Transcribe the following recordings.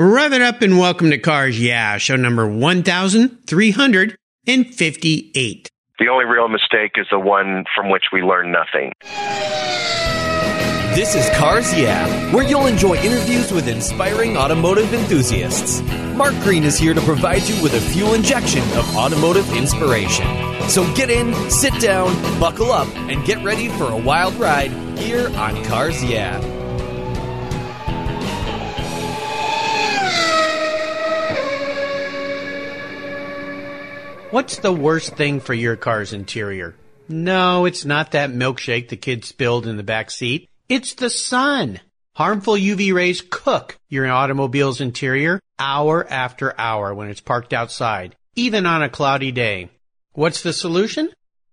Rev it up and welcome to Cars Yeah, show number 1358. The only real mistake is the one from which we learn nothing. This is Cars Yeah, where you'll enjoy interviews with inspiring automotive enthusiasts. Mark Green is here to provide you with a fuel injection of automotive inspiration. So get in, sit down, buckle up, and get ready for a wild ride here on Cars Yeah. What's the worst thing for your car's interior? No, it's not that milkshake the kid spilled in the back seat. It's the sun. Harmful UV rays cook your automobile's interior hour after hour when it's parked outside, even on a cloudy day. What's the solution?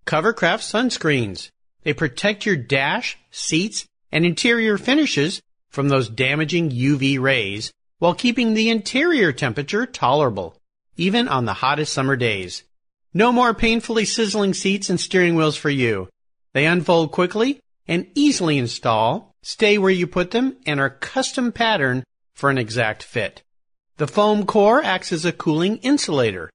Covercraft sunscreens. They protect your dash, seats, and interior finishes from those damaging UV rays while keeping the interior temperature tolerable, even on the hottest summer days. No more painfully sizzling seats and steering wheels for you. They unfold quickly and easily install, stay where you put them, and are custom patterned for an exact fit. The foam core acts as a cooling insulator,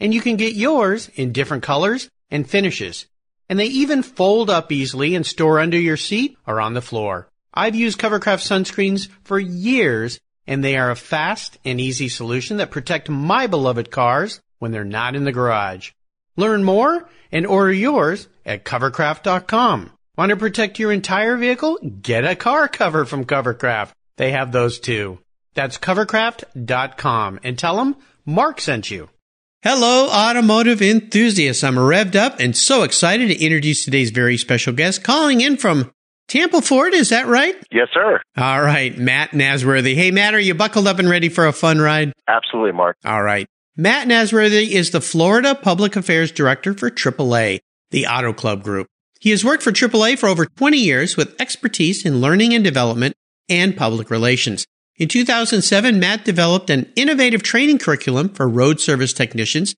and you can get yours in different colors and finishes. And they even fold up easily and store under your seat or on the floor. I've used Covercraft sunscreens for years, and they are a fast and easy solution that protect my beloved cars when they're not in the garage. Learn more and order yours at covercraft.com. Want to protect your entire vehicle? Get a car cover from Covercraft. They have those too. That's covercraft.com and tell them Mark sent you. Hello, automotive enthusiasts. I'm revved up and so excited to introduce today's very special guest calling in from Tampa, Florida. Is that right? Yes, sir. All right, Matt Nasworthy. Hey, Matt, are you buckled up and ready for a fun ride? Absolutely, Mark. All right. Matt Nasworthy is the Florida Public Affairs Director for AAA, the Auto Club Group. He has worked for AAA for over 20 years with expertise in learning and development and public relations. In 2007, Matt developed an innovative training curriculum for road service technicians.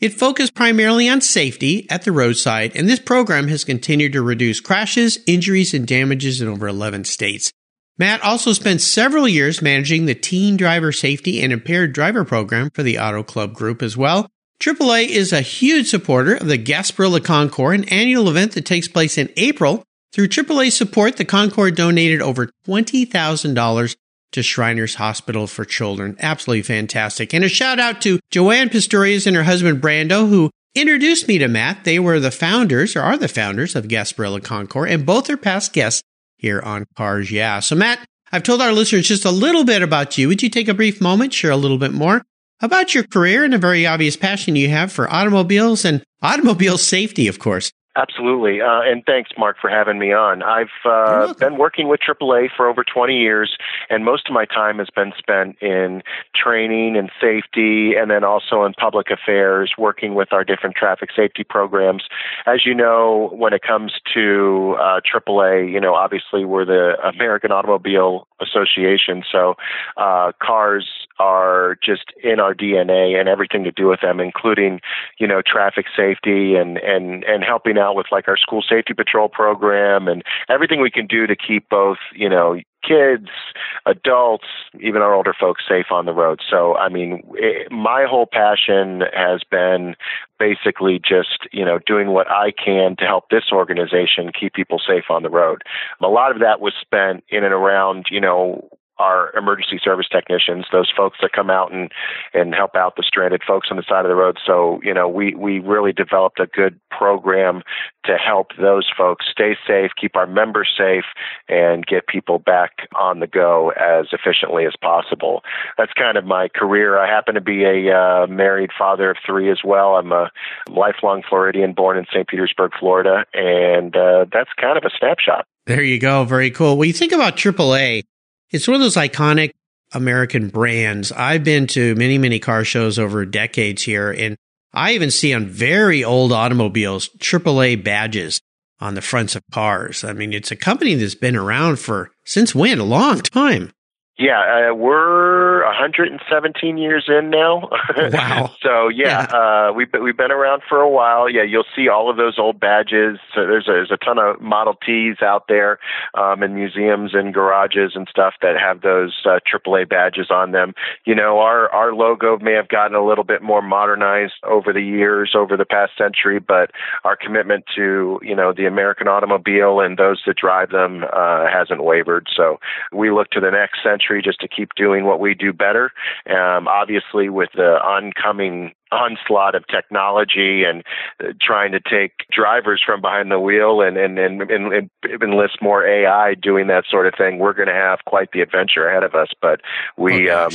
It focused primarily on safety at the roadside, and this program has continued to reduce crashes, injuries, and damages in over 11 states. Matt also spent several years managing the Teen Driver Safety and Impaired Driver Program for the Auto Club Group as well. AAA is a huge supporter of the Gasparilla Concours, an annual event that takes place in April. Through AAA support, the Concours donated over $20,000 to Shriners Hospital for Children. Absolutely fantastic. And a shout out to Joanne Pistorius and her husband Brando, who introduced me to Matt. They were the founders, or are the founders of Gasparilla Concours, and both are past guests here on Cars Yeah. So, Matt, I've told our listeners just a little bit about you. Would you take a brief moment, share a little bit more about your career and a very obvious passion you have for automobiles and automobile safety, of course? Absolutely. Uh, and thanks, Mark, for having me on. I've uh, been working with AAA for over 20 years, and most of my time has been spent in training and safety, and then also in public affairs, working with our different traffic safety programs. As you know, when it comes to uh, AAA, you know, obviously we're the American Automobile Association, so uh, cars are just in our DNA and everything to do with them, including, you know, traffic safety and, and, and helping out with like our school safety patrol program and everything we can do to keep both, you know, kids, adults, even our older folks safe on the road. So, I mean, it, my whole passion has been basically just, you know, doing what I can to help this organization keep people safe on the road. A lot of that was spent in and around, you know, our emergency service technicians, those folks that come out and, and help out the stranded folks on the side of the road. So, you know, we, we really developed a good program to help those folks stay safe, keep our members safe, and get people back on the go as efficiently as possible. That's kind of my career. I happen to be a uh, married father of three as well. I'm a lifelong Floridian born in St. Petersburg, Florida, and uh, that's kind of a snapshot. There you go. Very cool. When you think about AAA, it's one of those iconic American brands. I've been to many, many car shows over decades here, and I even see on very old automobiles AAA badges on the fronts of cars. I mean, it's a company that's been around for since when? A long time. Yeah, uh, we're 117 years in now. Wow. so yeah, yeah. Uh, we've we've been around for a while. Yeah, you'll see all of those old badges. So there's a, there's a ton of Model Ts out there um, in museums and garages and stuff that have those uh, AAA badges on them. You know, our our logo may have gotten a little bit more modernized over the years, over the past century, but our commitment to you know the American automobile and those that drive them uh, hasn't wavered. So we look to the next century country just to keep doing what we do better. Um, obviously, with the oncoming onslaught of technology and uh, trying to take drivers from behind the wheel and, and, and, and, enlist more AI doing that sort of thing, we're going to have quite the adventure ahead of us. But we, oh, um,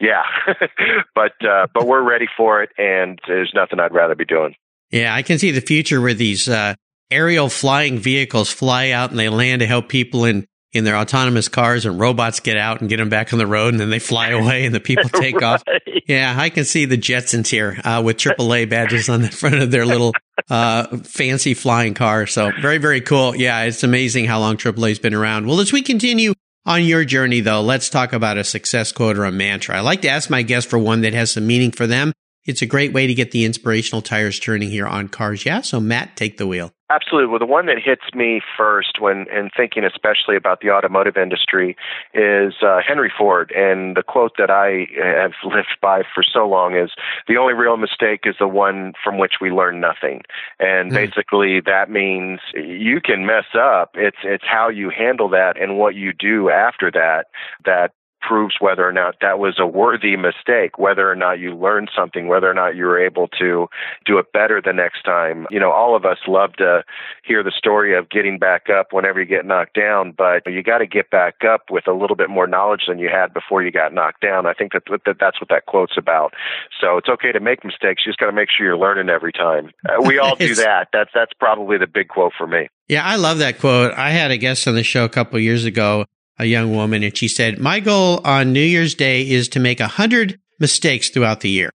yeah, but, uh, but we're ready for it and there's nothing I'd rather be doing. Yeah, I can see the future where these, uh, aerial flying vehicles fly out and they land to help people in in their autonomous cars and robots get out and get them back on the road and then they fly away and the people take right. off. Yeah, I can see the Jetsons here uh, with AAA badges on the front of their little uh, fancy flying car. So very, very cool. Yeah, it's amazing how long AAA's been around. Well, as we continue on your journey, though, let's talk about a success quote or a mantra. I like to ask my guests for one that has some meaning for them. It's a great way to get the inspirational tires turning here on Cars Yeah. So, Matt, take the wheel. Absolutely. Well, the one that hits me first when in thinking especially about the automotive industry is uh, Henry Ford. And the quote that I have lived by for so long is the only real mistake is the one from which we learn nothing. And mm. basically that means you can mess up. It's, it's how you handle that and what you do after that that proves whether or not that was a worthy mistake, whether or not you learned something, whether or not you were able to do it better the next time. You know, all of us love to hear the story of getting back up whenever you get knocked down, but you got to get back up with a little bit more knowledge than you had before you got knocked down. I think that, that that's what that quote's about. So it's okay to make mistakes. You just got to make sure you're learning every time. Uh, we all do that. That's that's probably the big quote for me. Yeah, I love that quote. I had a guest on the show a couple years ago a young woman, and she said, My goal on New Year's Day is to make a hundred mistakes throughout the year.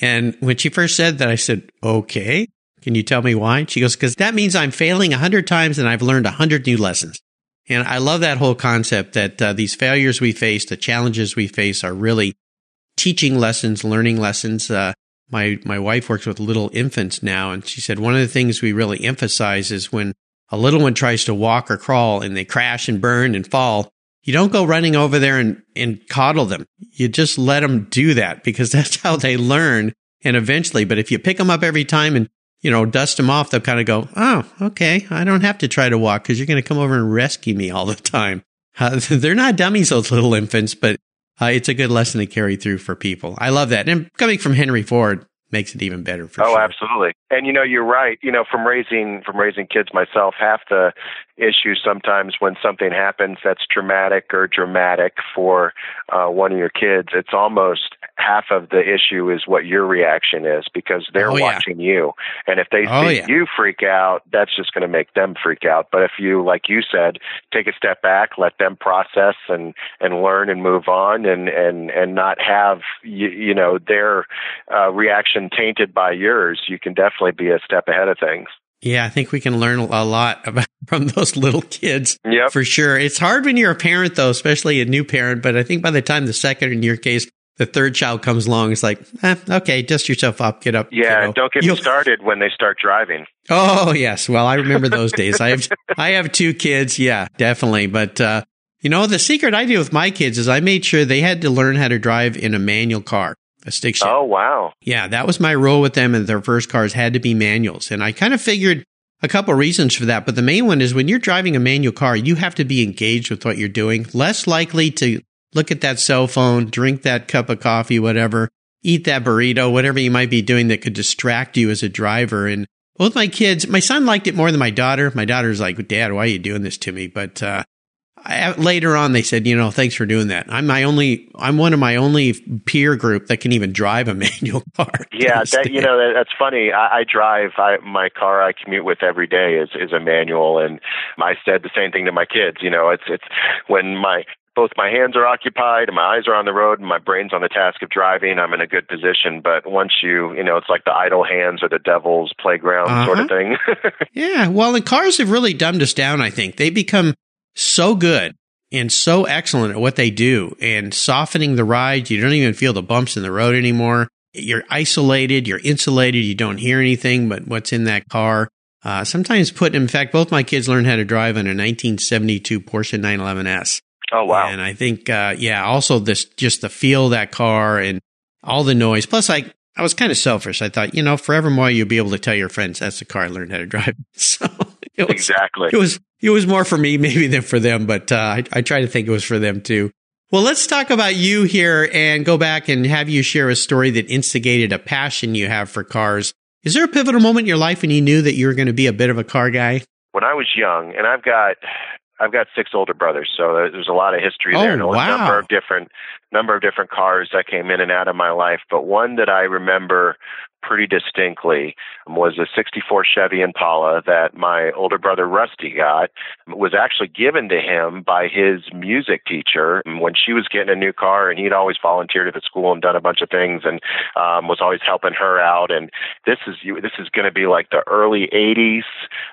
And when she first said that, I said, Okay, can you tell me why? She goes, Because that means I'm failing a hundred times and I've learned a hundred new lessons. And I love that whole concept that uh, these failures we face, the challenges we face are really teaching lessons, learning lessons. Uh, my, my wife works with little infants now, and she said one of the things we really emphasize is when a little one tries to walk or crawl and they crash and burn and fall, you don't go running over there and, and coddle them. You just let them do that because that's how they learn. And eventually, but if you pick them up every time and, you know, dust them off, they'll kind of go, Oh, okay. I don't have to try to walk because you're going to come over and rescue me all the time. Uh, they're not dummies, those little infants, but uh, it's a good lesson to carry through for people. I love that. And coming from Henry Ford, makes it even better for oh, sure. absolutely. And you know, you're right. You know, from raising from raising kids myself, half the issue sometimes when something happens that's traumatic or dramatic for uh, one of your kids, it's almost half of the issue is what your reaction is because they're oh, watching yeah. you. And if they oh, see yeah. you freak out, that's just going to make them freak out. But if you, like you said, take a step back, let them process and and learn and move on, and and and not have you, you know their uh, reaction tainted by yours, you can definitely be a step ahead of things. Yeah, I think we can learn a lot about from those little kids. Yep. For sure. It's hard when you're a parent though, especially a new parent, but I think by the time the second in your case, the third child comes along, it's like, eh, okay, dust yourself up, get up. Yeah, you know. don't get You'll... started when they start driving. Oh yes, well I remember those days. I have I have two kids, yeah, definitely. But uh, you know, the secret I did with my kids is I made sure they had to learn how to drive in a manual car a stick shift. Oh, wow. Yeah, that was my role with them, and their first cars had to be manuals. And I kind of figured a couple of reasons for that, but the main one is when you're driving a manual car, you have to be engaged with what you're doing, less likely to look at that cell phone, drink that cup of coffee, whatever, eat that burrito, whatever you might be doing that could distract you as a driver. And both my kids, my son liked it more than my daughter. My daughter's like, Dad, why are you doing this to me? But, uh, I, later on, they said, you know, thanks for doing that. I'm my only, I'm one of my only peer group that can even drive a manual car. Yeah, that, you know, that, that's funny. I, I drive I, my car I commute with every day is is a manual, and I said the same thing to my kids. You know, it's it's when my both my hands are occupied and my eyes are on the road and my brain's on the task of driving, I'm in a good position. But once you, you know, it's like the idle hands or the devil's playground uh-huh. sort of uh-huh. thing. yeah. Well, the cars have really dumbed us down, I think. They become so good and so excellent at what they do and softening the ride. You don't even feel the bumps in the road anymore. You're isolated, you're insulated, you don't hear anything but what's in that car. Uh, sometimes put, in fact, both my kids learned how to drive on a 1972 Porsche 911S. Oh wow! And I think, uh, yeah, also this just the feel of that car and all the noise. Plus, I I was kind of selfish. I thought, you know, forevermore you'll be able to tell your friends that's the car I learned how to drive. So it was, exactly it was it was more for me maybe than for them, but uh, I, I try to think it was for them too. Well, let's talk about you here and go back and have you share a story that instigated a passion you have for cars. Is there a pivotal moment in your life when you knew that you were going to be a bit of a car guy? When I was young, and I've got I've got six older brothers, so there's a lot of history oh, there, and a wow. number of different number of different cars that came in and out of my life. But one that I remember pretty distinctly was a 64 Chevy Impala that my older brother Rusty got. Was actually given to him by his music teacher when she was getting a new car and he'd always volunteered at the school and done a bunch of things and um, was always helping her out. And this is this is going to be like the early 80s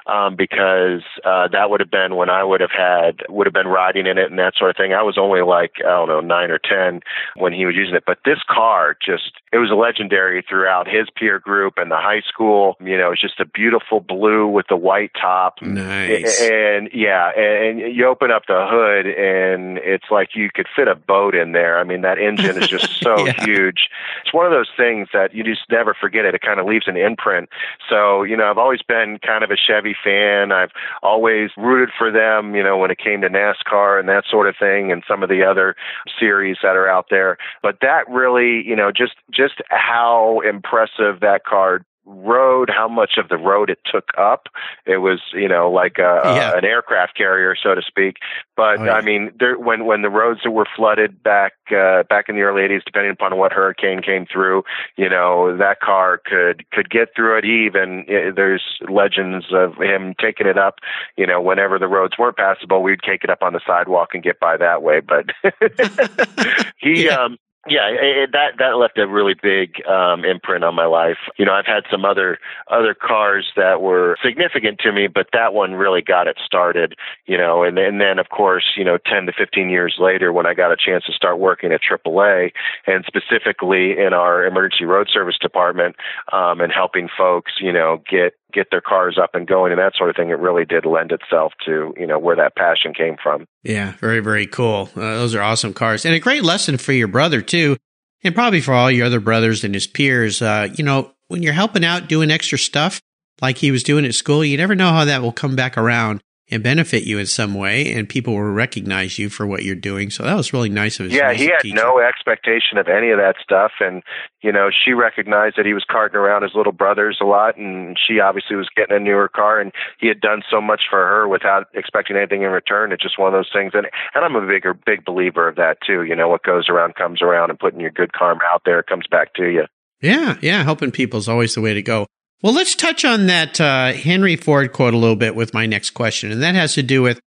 um, because uh, that would have been when I would have had would have been riding in it and that sort of thing. I was only like I don't know 9 or 10 when he was using it. But this car just it was legendary throughout his group and the high school. You know, it's just a beautiful blue with the white top. Nice. And, yeah, and you open up the hood and it's like you could fit a boat in there. I mean, that engine is just so yeah. huge. It's one of those things that you just never forget it. It kind of leaves an imprint. So, you know, I've always been kind of a Chevy fan. I've always rooted for them, you know, when it came to NASCAR and that sort of thing and some of the other series that are out there. But that really, you know, just just how impressive that car road, how much of the road it took up. It was, you know, like a, yeah. a, an aircraft carrier, so to speak. But oh, yeah. I mean, there, when when the roads that were flooded back uh, back in the early '80s, depending upon what hurricane came through, you know, that car could could get through it. Even there's legends of him taking it up. You know, whenever the roads weren't passable, we'd take it up on the sidewalk and get by that way. But he, yeah. um, yeah, it, that that left a really big um, imprint on my life. You know, I've had some other other cars that were significant to me, but that one really got it started. You know, and and then of course, you know, ten to fifteen years later, when I got a chance to start working at AAA, and specifically in our emergency road service department, um, and helping folks, you know, get get their cars up and going and that sort of thing, it really did lend itself to, you know, where that passion came from. Yeah, very, very cool. Uh, those are awesome cars. And a great lesson for your brother, too, and probably for all your other brothers and his peers. Uh, you know, when you're helping out doing extra stuff like he was doing at school, you never know how that will come back around and benefit you in some way, and people will recognize you for what you're doing. So that was really nice of his. Yeah, he had teacher. no expectation of any of that stuff, and you know, she recognized that he was carting around his little brothers a lot, and she obviously was getting a newer car, and he had done so much for her without expecting anything in return. It's just one of those things, and and I'm a bigger big believer of that too. You know, what goes around comes around, and putting your good karma out there comes back to you. Yeah, yeah, helping people is always the way to go. Well, let's touch on that uh, Henry Ford quote a little bit with my next question, and that has to do with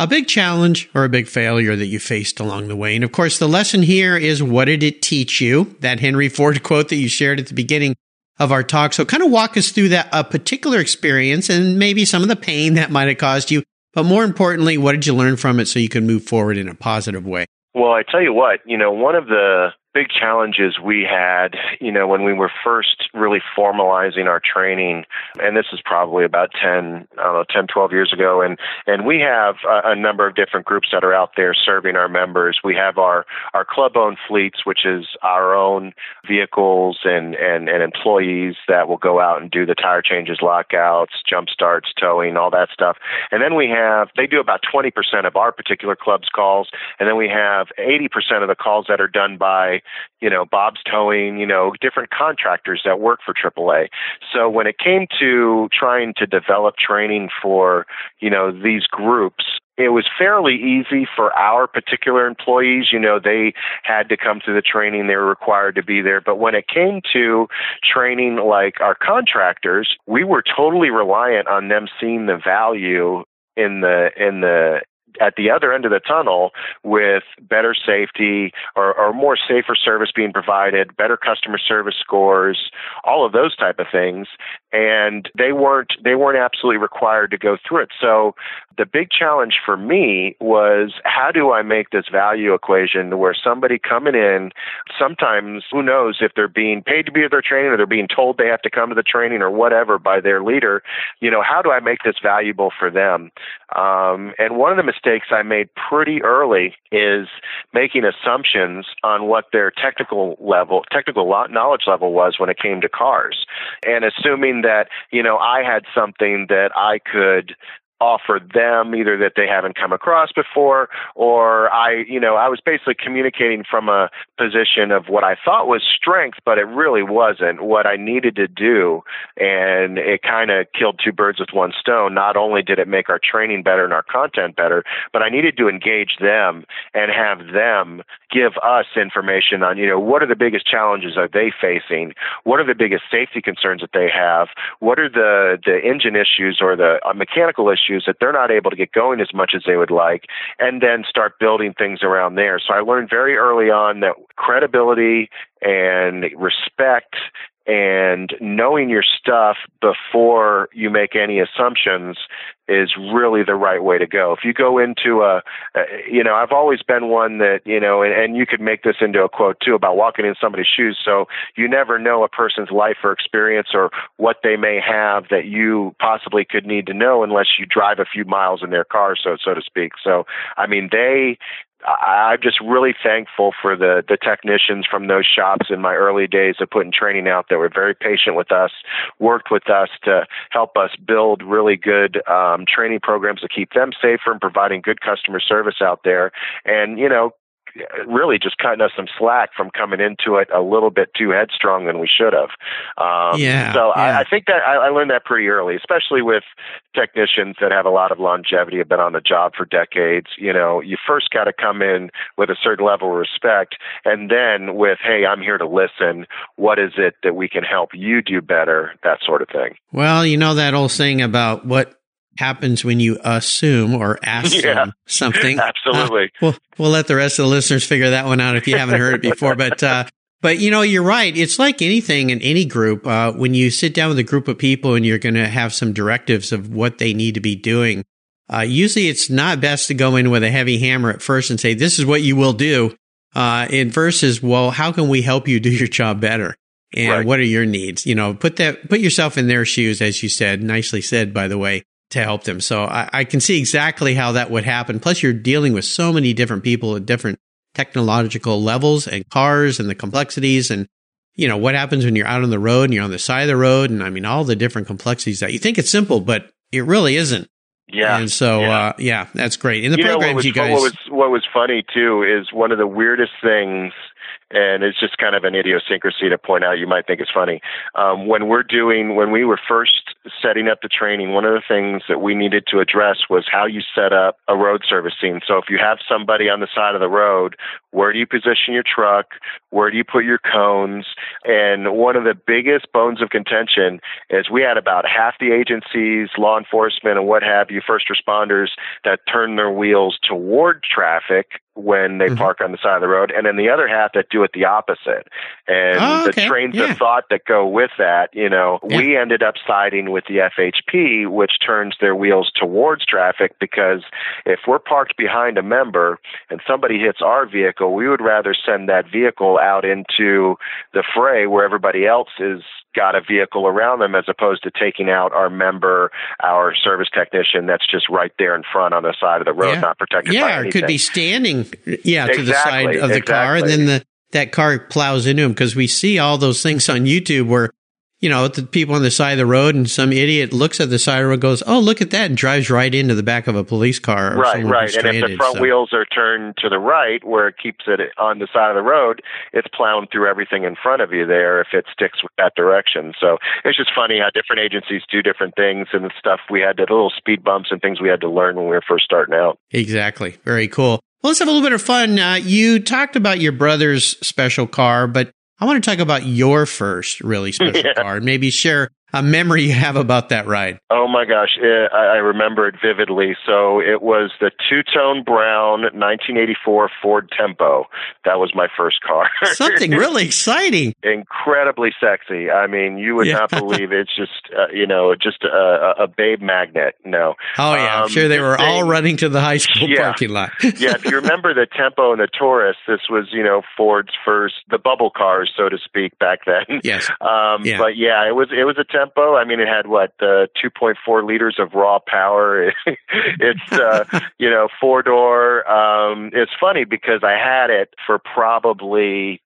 a big challenge or a big failure that you faced along the way. And of course, the lesson here is what did it teach you? That Henry Ford quote that you shared at the beginning of our talk. So kind of walk us through that a particular experience and maybe some of the pain that might have caused you. But more importantly, what did you learn from it so you can move forward in a positive way? Well, I tell you what, you know, one of the big challenges we had, you know, when we were first really formalizing our training, and this is probably about 10, I don't know, 10, 12 years ago. And, and we have a, a number of different groups that are out there serving our members. We have our, our club owned fleets, which is our own vehicles and, and, and employees that will go out and do the tire changes, lockouts, jump starts, towing, all that stuff. And then we have, they do about 20% of our particular club's calls. And then we have 80% of the calls that are done by you know, Bob's Towing, you know, different contractors that work for AAA. So when it came to trying to develop training for, you know, these groups, it was fairly easy for our particular employees. You know, they had to come to the training, they were required to be there. But when it came to training like our contractors, we were totally reliant on them seeing the value in the in the at the other end of the tunnel with better safety or, or more safer service being provided, better customer service scores, all of those type of things. And they weren't they weren't absolutely required to go through it. So the big challenge for me was how do I make this value equation where somebody coming in, sometimes who knows if they're being paid to be at their training or they're being told they have to come to the training or whatever by their leader, you know, how do I make this valuable for them? Um, and one of the mistakes I made pretty early is making assumptions on what their technical level, technical knowledge level was when it came to cars, and assuming that you know I had something that I could offer them either that they haven't come across before or I you know I was basically communicating from a position of what I thought was strength but it really wasn't. What I needed to do and it kind of killed two birds with one stone. Not only did it make our training better and our content better but I needed to engage them and have them give us information on you know what are the biggest challenges are they facing? What are the biggest safety concerns that they have? What are the the engine issues or the uh, mechanical issues issues that they're not able to get going as much as they would like, and then start building things around there. So I learned very early on that credibility and respect and knowing your stuff before you make any assumptions is really the right way to go. If you go into a, you know, I've always been one that, you know, and, and you could make this into a quote too about walking in somebody's shoes. So you never know a person's life or experience or what they may have that you possibly could need to know unless you drive a few miles in their car, so so to speak. So I mean, they I'm just really thankful for the the technicians from those shops in my early days of putting training out that were very patient with us, worked with us to help us build really good um, training programs to keep them safer and providing good customer service out there. And you know, really just cutting us some slack from coming into it a little bit too headstrong than we should have. Um, yeah. So yeah. I, I, think that I, I, learned that pretty early, especially with technicians that have a lot of longevity, have been on the job for decades. You know, you first got to come in with a certain level of respect, and then with, "Hey, I'm here to listen. What is it that we can help you do better?" That sort of thing. Well, you know that old saying about what happens when you assume or ask yeah, something. Absolutely. Uh, we'll, we'll let the rest of the listeners figure that one out if you haven't heard it before. But, uh, but you know, you're right. It's like anything in any group. Uh, when you sit down with a group of people and you're going to have some directives of what they need to be doing, uh, usually it's not best to go in with a heavy hammer at first and say, this is what you will do. Uh, in versus, well, how can we help you do your job better? And right. what are your needs? You know, put that, put yourself in their shoes, as you said, nicely said, by the way to help them. So I, I, can see exactly how that would happen. Plus, you're dealing with so many different people at different technological levels and cars and the complexities and you know what happens when you're out on the road and you're on the side of the road and I mean all the different complexities that you think it's simple, but it really isn't. Yeah. And so, yeah, uh, yeah that's great. In the you programs, was, you guys. What was, what was funny too is one of the weirdest things and it's just kind of an idiosyncrasy to point out. You might think it's funny. Um, when we're doing, when we were first setting up the training, one of the things that we needed to address was how you set up a road service scene. So if you have somebody on the side of the road, where do you position your truck? Where do you put your cones? And one of the biggest bones of contention is we had about half the agencies, law enforcement, and what have you, first responders that turn their wheels toward traffic when they mm-hmm. park on the side of the road, and then the other half that do it the opposite. And oh, okay. the trains yeah. of thought that go with that, you know, yeah. we ended up siding with the FHP, which turns their wheels towards traffic because if we're parked behind a member and somebody hits our vehicle, we would rather send that vehicle out into the fray where everybody else is got a vehicle around them as opposed to taking out our member, our service technician that's just right there in front on the side of the road, yeah. not protected yeah, or could be standing, yeah, exactly, to the side of the exactly. car, and then the that car plows into him because we see all those things on YouTube where you know, the people on the side of the road and some idiot looks at the side of the road goes, Oh, look at that and drives right into the back of a police car. right, right. And if the front so. wheels are turned to the right where it keeps it on the side of the road, it's plowing through everything in front of you there if it sticks with that direction. So it's just funny how different agencies do different things and stuff we had to little speed bumps and things we had to learn when we were first starting out. Exactly. Very cool. Well, let's have a little bit of fun. Uh, you talked about your brother's special car, but I want to talk about your first really special yeah. car and maybe share a memory you have about that ride? Oh my gosh, it, I, I remember it vividly. So it was the two tone brown 1984 Ford Tempo. That was my first car. Something really exciting. Incredibly sexy. I mean, you would yeah. not believe it's just uh, you know just a, a, babe magnet. No. Oh yeah, um, I'm sure they were thing, all running to the high school yeah. parking lot. yeah, if you remember the Tempo and the Taurus, this was you know Ford's first the bubble cars, so to speak, back then. Yes. Um, yeah. But yeah, it was it was a Tempo. I mean, it had what uh, 2.4 liters of raw power. it's uh, you know four door. Um, it's funny because I had it for probably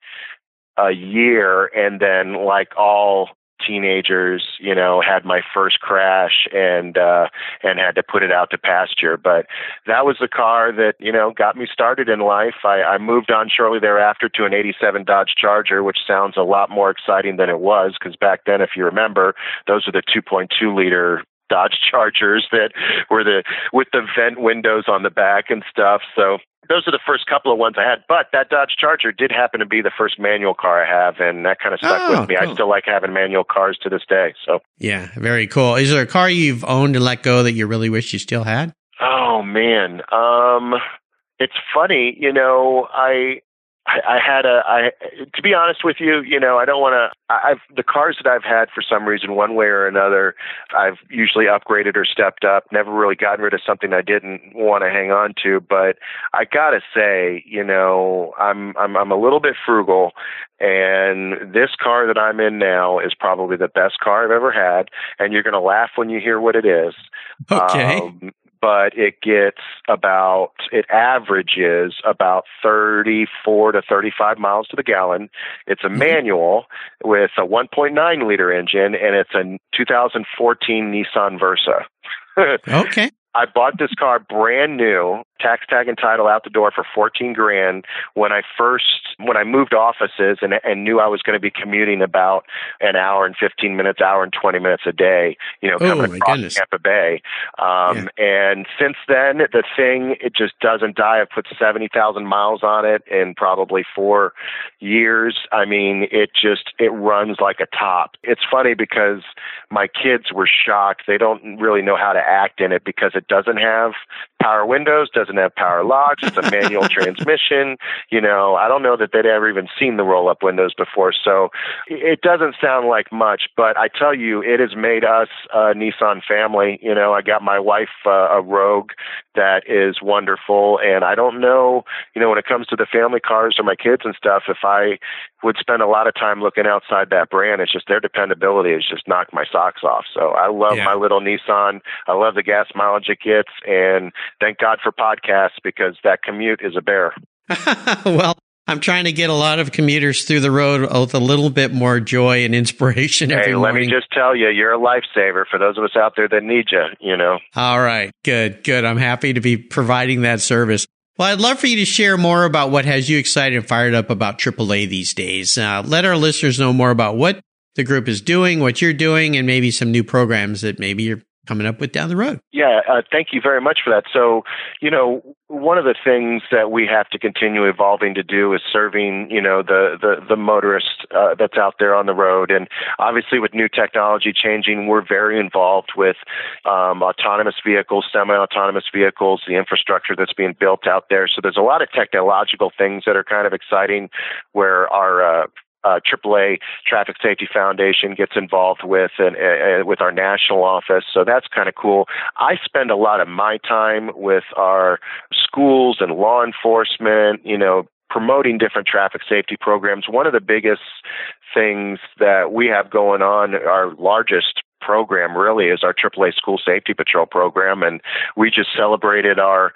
a year, and then like all teenagers, you know, had my first crash and uh and had to put it out to pasture. But that was the car that, you know, got me started in life. I, I moved on shortly thereafter to an eighty seven Dodge Charger, which sounds a lot more exciting than it was because back then if you remember, those were the two point two liter Dodge Chargers that were the with the vent windows on the back and stuff. So those are the first couple of ones I had. But that Dodge Charger did happen to be the first manual car I have, and that kind of stuck oh, with me. Cool. I still like having manual cars to this day. So yeah, very cool. Is there a car you've owned and let go that you really wish you still had? Oh man, um, it's funny. You know, I I, I had a I to be honest with you, you know, I don't want to. I've the cars that I've had for some reason, one way or another, I've usually upgraded or stepped up. Never really gotten rid of something I didn't want to hang on to. But I gotta say, you know, I'm I'm I'm a little bit frugal, and this car that I'm in now is probably the best car I've ever had. And you're gonna laugh when you hear what it is. Okay. Um, but it gets about it averages about 34 to 35 miles to the gallon. It's a mm-hmm. manual with a 1.9 liter engine and it's a 2014 Nissan Versa. okay. I bought this car brand new, tax tag and title out the door for 14 grand when I first when I moved offices and and knew I was going to be commuting about an hour and 15 minutes, hour and 20 minutes a day, you know, coming oh, across goodness. Tampa Bay. Um, yeah. and since then the thing it just doesn't die. I've put 70,000 miles on it in probably 4 years. I mean, it just it runs like a top. It's funny because my kids were shocked. They don't really know how to act in it because it doesn't have power windows, doesn't have power locks. It's a manual transmission. You know, I don't know that they'd ever even seen the roll up windows before. So it doesn't sound like much, but I tell you, it has made us a Nissan family. You know, I got my wife uh, a Rogue that is wonderful. And I don't know, you know, when it comes to the family cars or my kids and stuff, if I would spend a lot of time looking outside that brand, it's just their dependability has just knocked my socks off. So I love yeah. my little Nissan. I love the gas mileage it gets. And thank God for podcasts because that commute is a bear. well, I'm trying to get a lot of commuters through the road with a little bit more joy and inspiration hey, every morning. Let me just tell you, you're a lifesaver for those of us out there that need you, you know. All right. Good. Good. I'm happy to be providing that service. Well, I'd love for you to share more about what has you excited and fired up about AAA these days. Uh, let our listeners know more about what the group is doing, what you're doing, and maybe some new programs that maybe you're coming up with down the road. Yeah, uh, thank you very much for that. So, you know, one of the things that we have to continue evolving to do is serving, you know, the the, the motorist uh, that's out there on the road. And obviously, with new technology changing, we're very involved with um, autonomous vehicles, semi-autonomous vehicles, the infrastructure that's being built out there. So there's a lot of technological things that are kind of exciting, where our uh, uh, AAA Traffic Safety Foundation gets involved with and uh, with our national office. So that's kind of cool. I spend a lot of my time with our schools and law enforcement, you know, promoting different traffic safety programs. One of the biggest things that we have going on, our largest program really is our AAA School Safety Patrol program, and we just celebrated our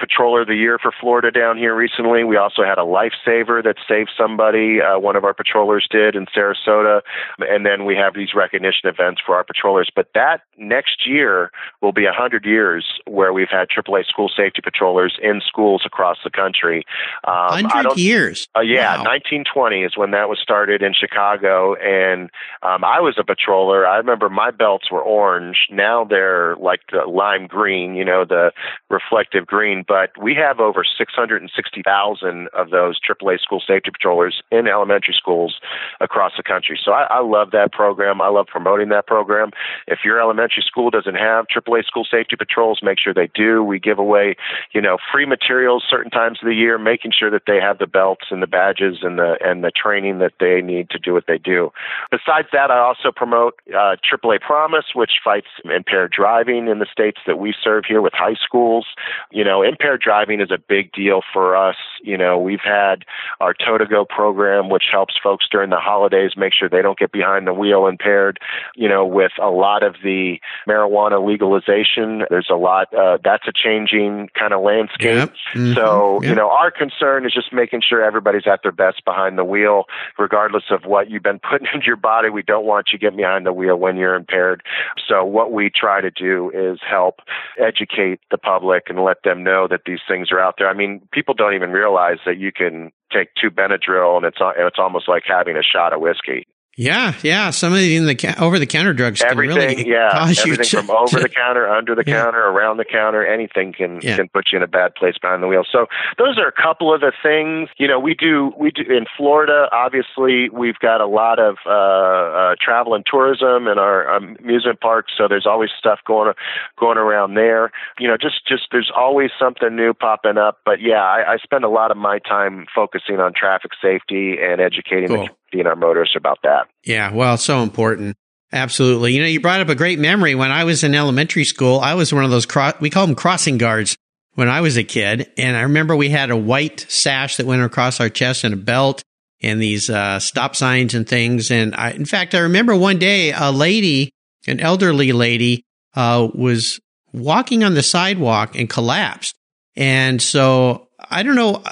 Patroller of the Year for Florida down here recently. We also had a lifesaver that saved somebody. Uh, one of our patrollers did in Sarasota. And then we have these recognition events for our patrollers. But that next year will be 100 years where we've had AAA school safety patrollers in schools across the country. Um, 100 years? Uh, yeah, wow. 1920 is when that was started in Chicago. And um, I was a patroller. I remember my belts were orange. Now they're like the lime green, you know, the reflective green but we have over 660,000 of those AAA school safety patrollers in elementary schools across the country. So I, I love that program. I love promoting that program. If your elementary school doesn't have AAA school safety patrols, make sure they do. We give away, you know, free materials certain times of the year, making sure that they have the belts and the badges and the and the training that they need to do what they do. Besides that, I also promote uh, AAA Promise, which fights impaired driving in the states that we serve here with high schools. You know, impaired driving is a big deal for us. You know, we've had our Tow to Go program, which helps folks during the holidays make sure they don't get behind the wheel impaired. You know, with a lot of the marijuana legalization, there's a lot. Uh, that's a changing kind of landscape. Yep. Mm-hmm. So, Yep. you know, our concern is just making sure everybody's at their best behind the wheel, regardless of what you've been putting into your body. We don't want you getting behind the wheel when you're impaired. So, what we try to do is help educate the public and let them know that these things are out there. I mean, people don't even realize that you can take two Benadryl and it's and it's almost like having a shot of whiskey. Yeah, yeah. Some of the in the ca- over the counter drugs can Everything, really yeah, cause you everything to, from over to- the counter, under the Yeah. counter, around the counter, anything can Yeah. can put you in a bad place behind the wheel. So those are a couple of the things. You know, we do we do in Florida. Obviously, we've got a lot of uh, uh, travel and tourism in our um, amusement parks. So there's always stuff going going around there. You know, just just there's always something new popping up. But yeah, I, I spend a lot of my time focusing on traffic safety and educating Cool. the and our motorists about that. Yeah, well, so important. Absolutely. You know, you brought up a great memory. When I was in elementary school, I was one of those, cro- we call them crossing guards when I was a kid. And I remember we had a white sash that went across our chest and a belt and these uh, stop signs and things. And I, in fact, I remember one day a lady, an elderly lady, uh, was walking on the sidewalk and collapsed. And so I don't know.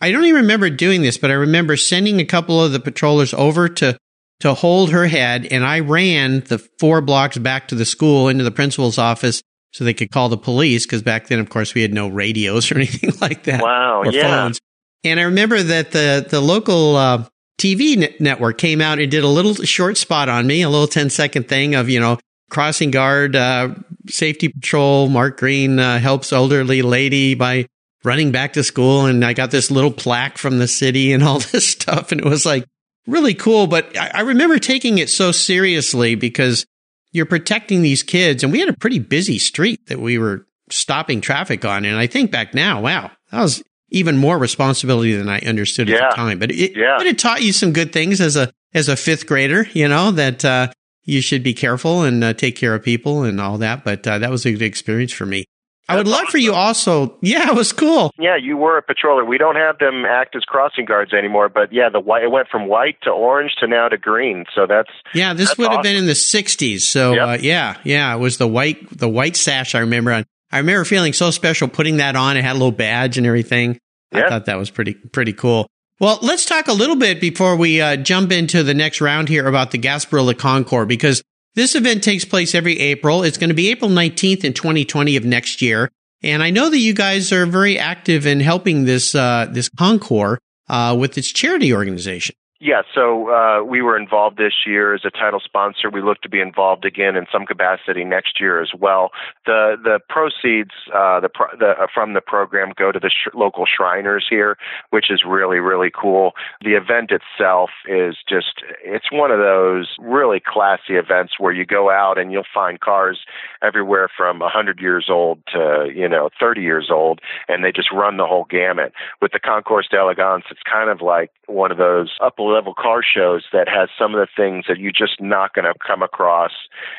I don't even remember doing this, but I remember sending a couple of the patrollers over to to hold her head, and I ran the four blocks back to the school into the principal's office so they could call the police. Because back then, of course, we had no radios or anything like that Wow, or yeah. phones. And I remember that the the local uh, TV ne- network came out and did a little short spot on me, a little 10 second thing of you know crossing guard, uh, safety patrol. Mark Green uh, helps elderly lady by running back to school, and I got this little plaque from the city and all this stuff, and it was like really cool. But I, I remember taking it so seriously because you're protecting these kids, and we had a pretty busy street that we were stopping traffic on. And I think back now, wow, that was even more responsibility than I understood at the time. But it, Yeah. but it taught you some good things as a as a fifth grader. You know that uh, you should be careful and uh, take care of people and all that. But uh, that was a good experience for me. I would love for you also. Yeah, it was cool. Yeah, you were a patroller. We don't have them act as crossing guards anymore, but yeah, the white it went from white to orange to now to green. So that's Yeah, this That's would have been in the '60s. So Yep. uh, yeah, yeah, it was the white the white sash. I remember. On, I remember feeling so special putting that on. It had a little badge and everything. I thought that was pretty pretty cool. Well, let's talk a little bit before we uh, jump into the next round here about the Gasparilla Concours because this event takes place every April. It's going to be April 19th in 2020 of next year. And I know that you guys are very active in helping this uh, this concours uh, with its charity organization. Yeah, so uh, we were involved this year as a title sponsor. We look to be involved again in some capacity next year as well. The the proceeds uh, the, the uh, from the program go to the sh- local Shriners here, which is really really cool. The event itself is just it's one of those really classy events where you go out and you'll find cars everywhere from 100 years old to you know 30 years old, and they just run the whole gamut. With the Concours d'Elegance, it's kind of like one of those upper level car shows that has some of the things that you're just not going to come across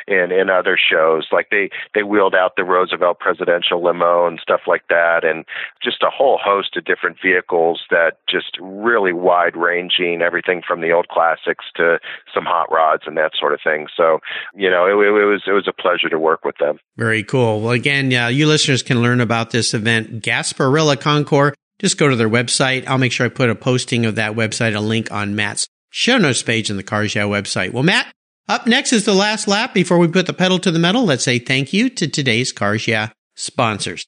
in in other shows. Like they they wheeled out the Roosevelt presidential limo and stuff like that, and just a whole host of different vehicles that just really wide ranging, everything from the old classics to some hot rods and that sort of thing. So you know, it, it was it was a pleasure to work with them. Very cool. Well, again, uh, you listeners can learn about this event, Gasparilla Concours. Just go to their website. I'll make sure I put a posting of that website, a link on Matt's show notes page on the Cars Yeah website. Well, Matt, up next is the last lap before we put the pedal to the metal. Let's say thank you to today's Cars Yeah sponsors.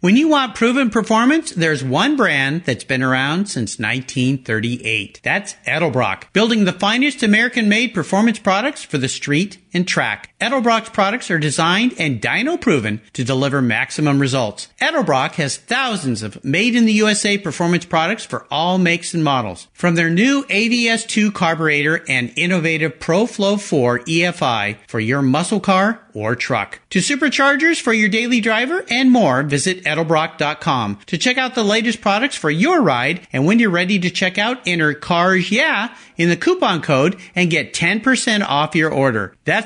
When you want proven performance, there's one brand that's been around since 1938. That's Edelbrock, building the finest American-made performance products for the street and track. Edelbrock's products are designed and dyno proven to deliver maximum results. Edelbrock has thousands of made in the USA performance products for all makes and models. From their new AVS2 carburetor and innovative Pro-Flo 4 EFI for your muscle car or truck. To superchargers for your daily driver and more, visit edelbrock.com. To check out the latest products for your ride and when you're ready to check out, enter CARS YEAH in the coupon code and get 10% off your order. That's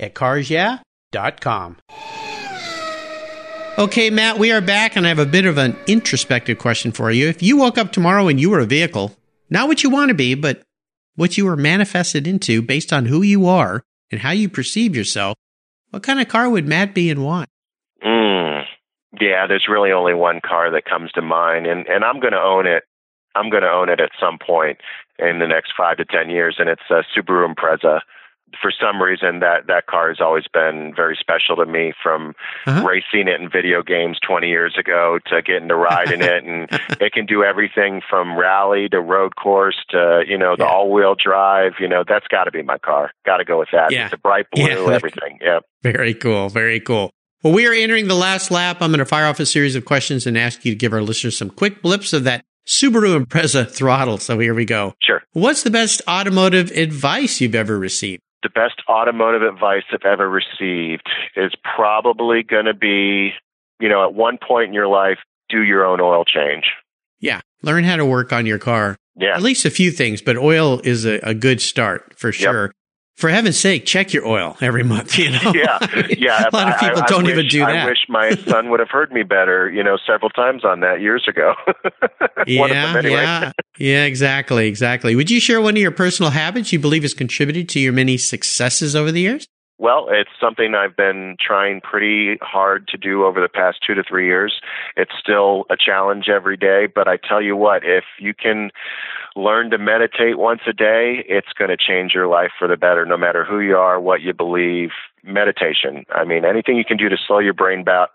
at carsyeah.com. Okay, Matt, we are back, and I have a bit of an introspective question for you. If you woke up tomorrow and you were a vehicle, not what you want to be, but what you were manifested into based on who you are and how you perceive yourself, what kind of car would Matt be and why? Mm, yeah, there's really only one car that comes to mind, and, and I'm going to own it. I'm going to own it at some point in the next five to ten years, and it's a Subaru Impreza for some reason that that car has always been very special to me from uh-huh. racing it in video games 20 years ago to getting to ride in it and it can do everything from rally to road course to you know the yeah. all-wheel drive you know that's got to be my car got to go with that yeah. it's a bright blue yeah. everything yeah very cool very cool well we are entering the last lap i'm going to fire off a series of questions and ask you to give our listeners some quick blips of that Subaru Impreza throttle. So here we go. Sure. What's the best automotive advice you've ever received? The best automotive advice I've ever received is probably going to be, you know, at one point in your life, do your own oil change. Yeah. Learn how to work on your car. Yeah. At least a few things, but oil is a, a good start for sure. Yep for heaven's sake, check your oil every month. You know, yeah, yeah. a lot of people I, don't I even wish, do that. I wish my son would have heard me better. You know, several times on that years ago. yeah, anyway. yeah, yeah. Exactly, exactly. Would you share one of your personal habits you believe has contributed to your many successes over the years? Well, it's something I've been trying pretty hard to do over the past two to three years. It's still a challenge every day, but I tell you what, if you can learn to meditate once a day, it's going to change your life for the better, no matter who you are, what you believe. Meditation. I mean, anything you can do to slow your brain down,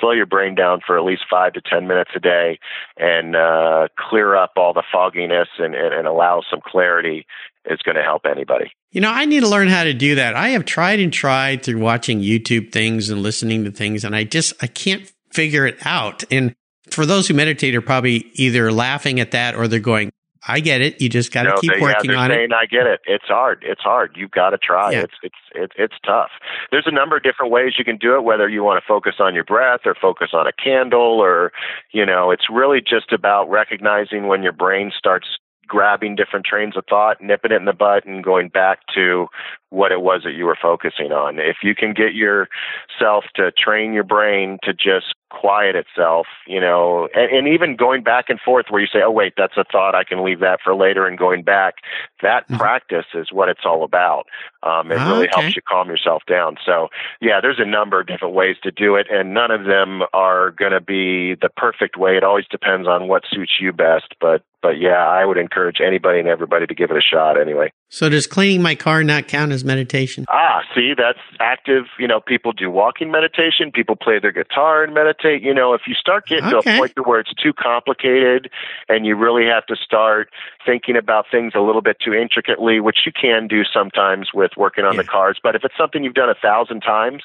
slow your brain down for at least five to ten minutes a day, and uh, clear up all the fogginess and, and, and allow some clarity is going to help anybody. You know, I need to learn how to do that. I have tried and tried through watching YouTube things and listening to things, and I just I can't figure it out. And for those who meditate are probably either laughing at that or they're going, I get it. You just got to no, keep they, working yeah, on saying, it. I get it. It's hard. It's hard. You've got to try. Yeah. It's it's it's it's tough. There's a number of different ways you can do it. Whether you want to focus on your breath or focus on a candle, or you know, it's really just about recognizing when your brain starts grabbing different trains of thought, nipping it in the butt, and going back to what it was that you were focusing on. If you can get yourself to train your brain to just quiet itself, you know, and, and, even going back and forth where you say, oh, wait, that's a thought, I can leave that for later and going back, that mm-hmm. practice is what it's all about. Um, it really okay. helps you calm yourself down. So, yeah, there's a number of different ways to do it, and none of them are going to be the perfect way. It always depends on what suits you best, but but yeah, I would encourage anybody and everybody to give it a shot anyway. So does cleaning my car not count as meditation? Ah, Ah, see, that's active. You know, people do walking meditation. People play their guitar and meditate. You know, if you start getting Okay. to a point to where it's too complicated and you really have to start thinking about things a little bit too intricately, which you can do sometimes with working on the cards. But if it's something you've done a thousand times,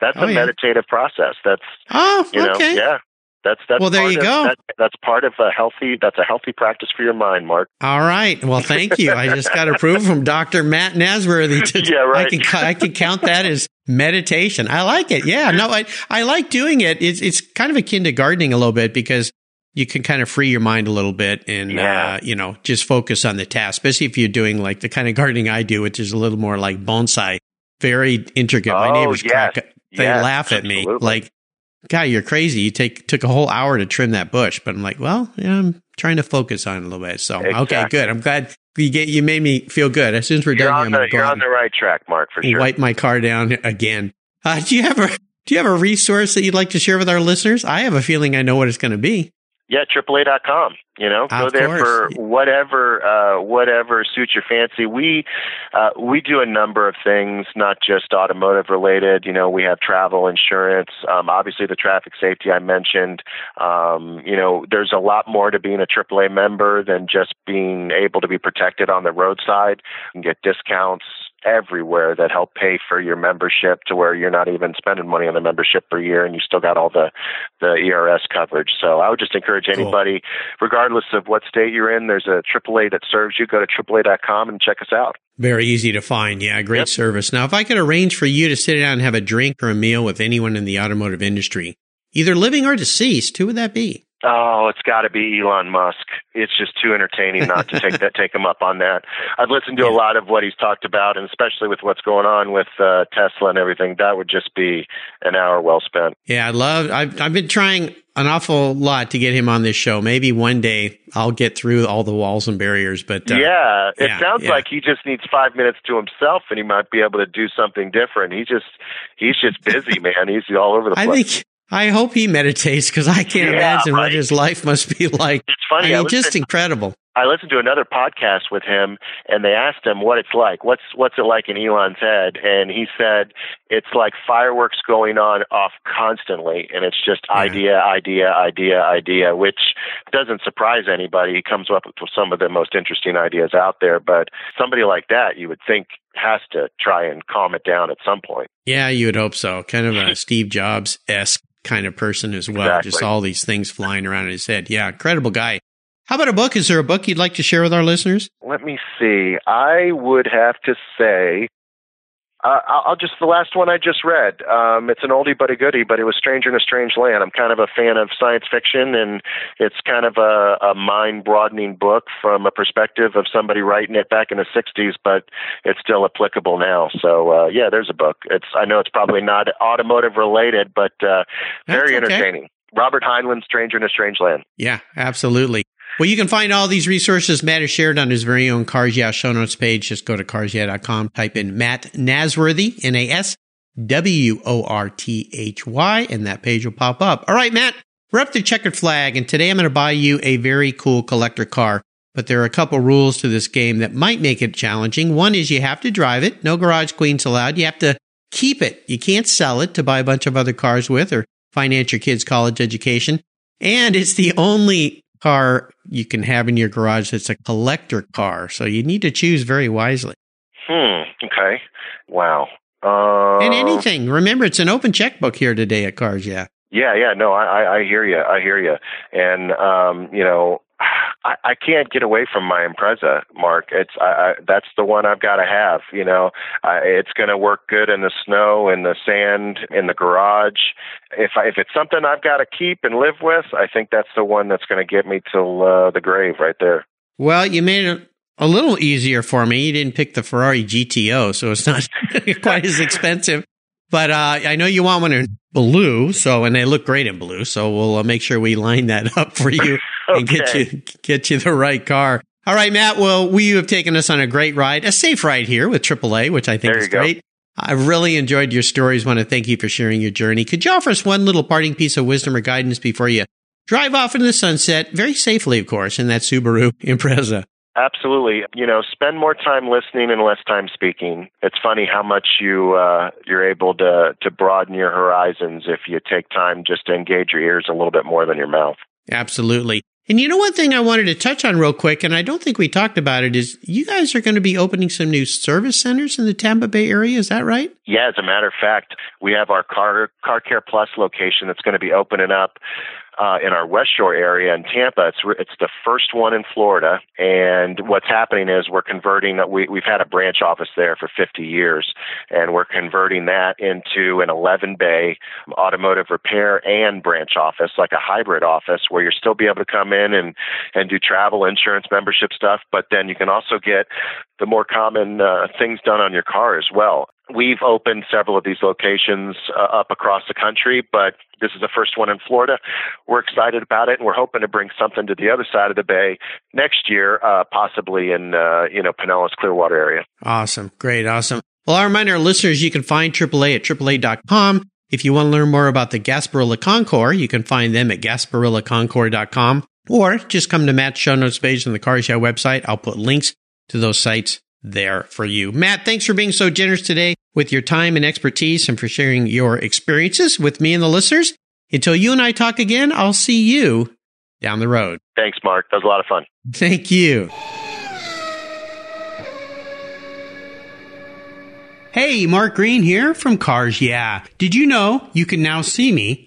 that's Oh, a yeah. meditative process. That's Oh, you know, okay. yeah. That's that's Well, there you of- go. That, that's part of a healthy. That's a healthy practice for your mind, Mark. All right. Well, thank you. I just got approved from Dr. Matt Nasworthy. To, Yeah, right. I can I can count that as meditation. I like it. Yeah. No, I I like doing it. It's it's kind of akin to gardening a little bit because you can kind of free your mind a little bit and Yeah. uh, you know just focus on the task. Especially if you're doing like the kind of gardening I do, which is a little more like bonsai, very intricate. My Oh, neighbors yes. crack. They Yes, laugh at me like guy, you're crazy. You take took a whole hour to trim that bush, but I'm like, well, yeah, I'm trying to focus on it a little bit. So okay, good. I'm glad you get you made me feel good. As soon as we're You're done, on here, I'm the you're on the right track, Mark, for sure. wipe my car down again. Uh, do you have a do you have a resource that you'd like to share with our listeners? I have a feeling I know what it's going to be. Yeah, AAA.com. You know, go there course. for whatever uh, whatever suits your fancy. We uh, we do a number of things, not just automotive related. You know, we have travel insurance. Um, obviously, the traffic safety I mentioned. Um, you know, there's a lot more to being a AAA member than just being able to be protected on the roadside and get discounts everywhere that help pay for your membership to where you're not even spending money on the membership per year and you still got all the the ERS coverage. So I would just encourage Cool. anybody, regardless of what state you're in, there's a AAA that serves you. Go to AAA.com and check us out. Very easy to find. Yeah, great Yep. service. Now, if I could arrange for you to sit down and have a drink or a meal with anyone in the automotive industry, either living or deceased, who would that be? Oh, it's got to be Elon Musk. It's just too entertaining not to take that, take him up on that. I've listened to a lot of what he's talked about, and especially with what's going on with uh, Tesla and everything, that would just be an hour well spent. Yeah, I love. I've I've been trying an awful lot to get him on this show. Maybe one day I'll get through all the walls and barriers. But uh, yeah, it yeah, sounds yeah. like he just needs five minutes to himself, and he might be able to do something different. He just, he's just busy, man. He's all over the I place. think I hope he meditates because I can't Yeah, imagine what his life must be like. it's funny. I I, mean, listened, just incredible. I listened to another podcast with him, and they asked him what it's like. What's what's it like in Elon's head? And he said it's like fireworks going on off constantly, and it's just Yeah. idea, idea, idea, idea, which doesn't surprise anybody. He comes up with some of the most interesting ideas out there, but somebody like that, you would think, has to try and calm it down at some point. Yeah, you would hope so. Kind of a Steve Jobs esque kind of person as well. Exactly. Just all these things flying around in his head. Yeah, incredible guy. How about a book? Is there a book you'd like to share with our listeners? Let me see. I would have to say, uh, I'll just the last one I just read. Um, it's an oldie but a goodie, but it was Stranger in a Strange Land. I'm kind of a fan of science fiction, and it's kind of a, a mind-broadening book from a perspective of somebody writing it back in the '60s, but it's still applicable now. So uh, yeah, there's a book. It's I know it's probably not automotive related, but uh, very okay. entertaining. Robert Heinlein, Stranger in a Strange Land. Yeah, absolutely. Well, you can find all these resources Matt has shared on his very own Cars Yeah show notes page. Just go to carsyeah.com, type in Matt Nasworthy, N A S W O R T H Y, and that page will pop up. All right, Matt, we're up to checkered flag, and today I'm going to buy you a very cool collector car. But there are a couple rules to this game that might make it challenging. One is you have to drive it. No garage queens allowed. You have to keep it. You can't sell it to buy a bunch of other cars with or finance your kids' college education. And it's the only car you can have in your garage that's a collector car. So you need to choose very wisely. Hmm. Okay. Wow. Uh, And anything. Remember, it's an open checkbook here today at Cars. Yeah. Yeah, yeah, no, I, I, hear you, I hear you, and um, you know, I, I can't get away from my Impreza, Mark. It's I, I, that's the one I've got to have. You know, I, it's going to work good in the snow, in the sand, in the garage. If I, if it's something I've got to keep and live with, I think that's the one that's going to get me till uh, the grave, right there. Well, you made it a little easier for me. You didn't pick the Ferrari GTO, so it's not quite as expensive. But uh, I know you want one in blue, so and they look great in blue. So we'll uh, make sure we line that up for you and get you get you the right car. All right, Matt. Well, we have taken us on a great ride, a safe ride here with AAA, which I think is go. great. I've really enjoyed your stories. Want to thank you for sharing your journey. Could you offer us one little parting piece of wisdom or guidance before you drive off into the sunset, very safely, of course, in that Subaru Impreza? Absolutely. You know, spend more time listening and less time speaking. It's funny how much you uh, you're able to to broaden your horizons if you take time just to engage your ears a little bit more than your mouth. Absolutely. And you know, one thing I wanted to touch on real quick, and I don't think we talked about it, is you guys are going to be opening some new service centers in the Tampa Bay area. Is that right? Yeah, as a matter of fact, we have our Car Car Care Plus location that's going to be opening up uh, in our West Shore area in Tampa. It's it's the first one in Florida, and what's happening is we're converting. We we've had a branch office there for 50 years, and we're converting that into an 11 bay automotive repair and branch office, like a hybrid office, where you'll still be able to come in and and do travel insurance membership stuff, but then you can also get the more common uh, things done on your car as well. We've opened several of these locations uh, up across the country, but this is the first one in Florida. We're excited about it, and we're hoping to bring something to the other side of the bay next year, uh, possibly in uh, you know Pinellas, Clearwater area. Awesome, great, awesome. Well, I remind our listeners you can find AAA at AAA.com. If you want to learn more about the Gasparilla Concours, you can find them at GasparillaConcours.com or just come to Matt's show notes page on the Cars Yeah website. I'll put links to those sites there for you. Matt, thanks for being so generous today with your time and expertise and for sharing your experiences with me and the listeners. Until you and I talk again, I'll see you down the road. Thanks, Mark. That was a lot of fun. Thank you. Hey, Mark Green here from Cars Yeah. Did you know you can now see me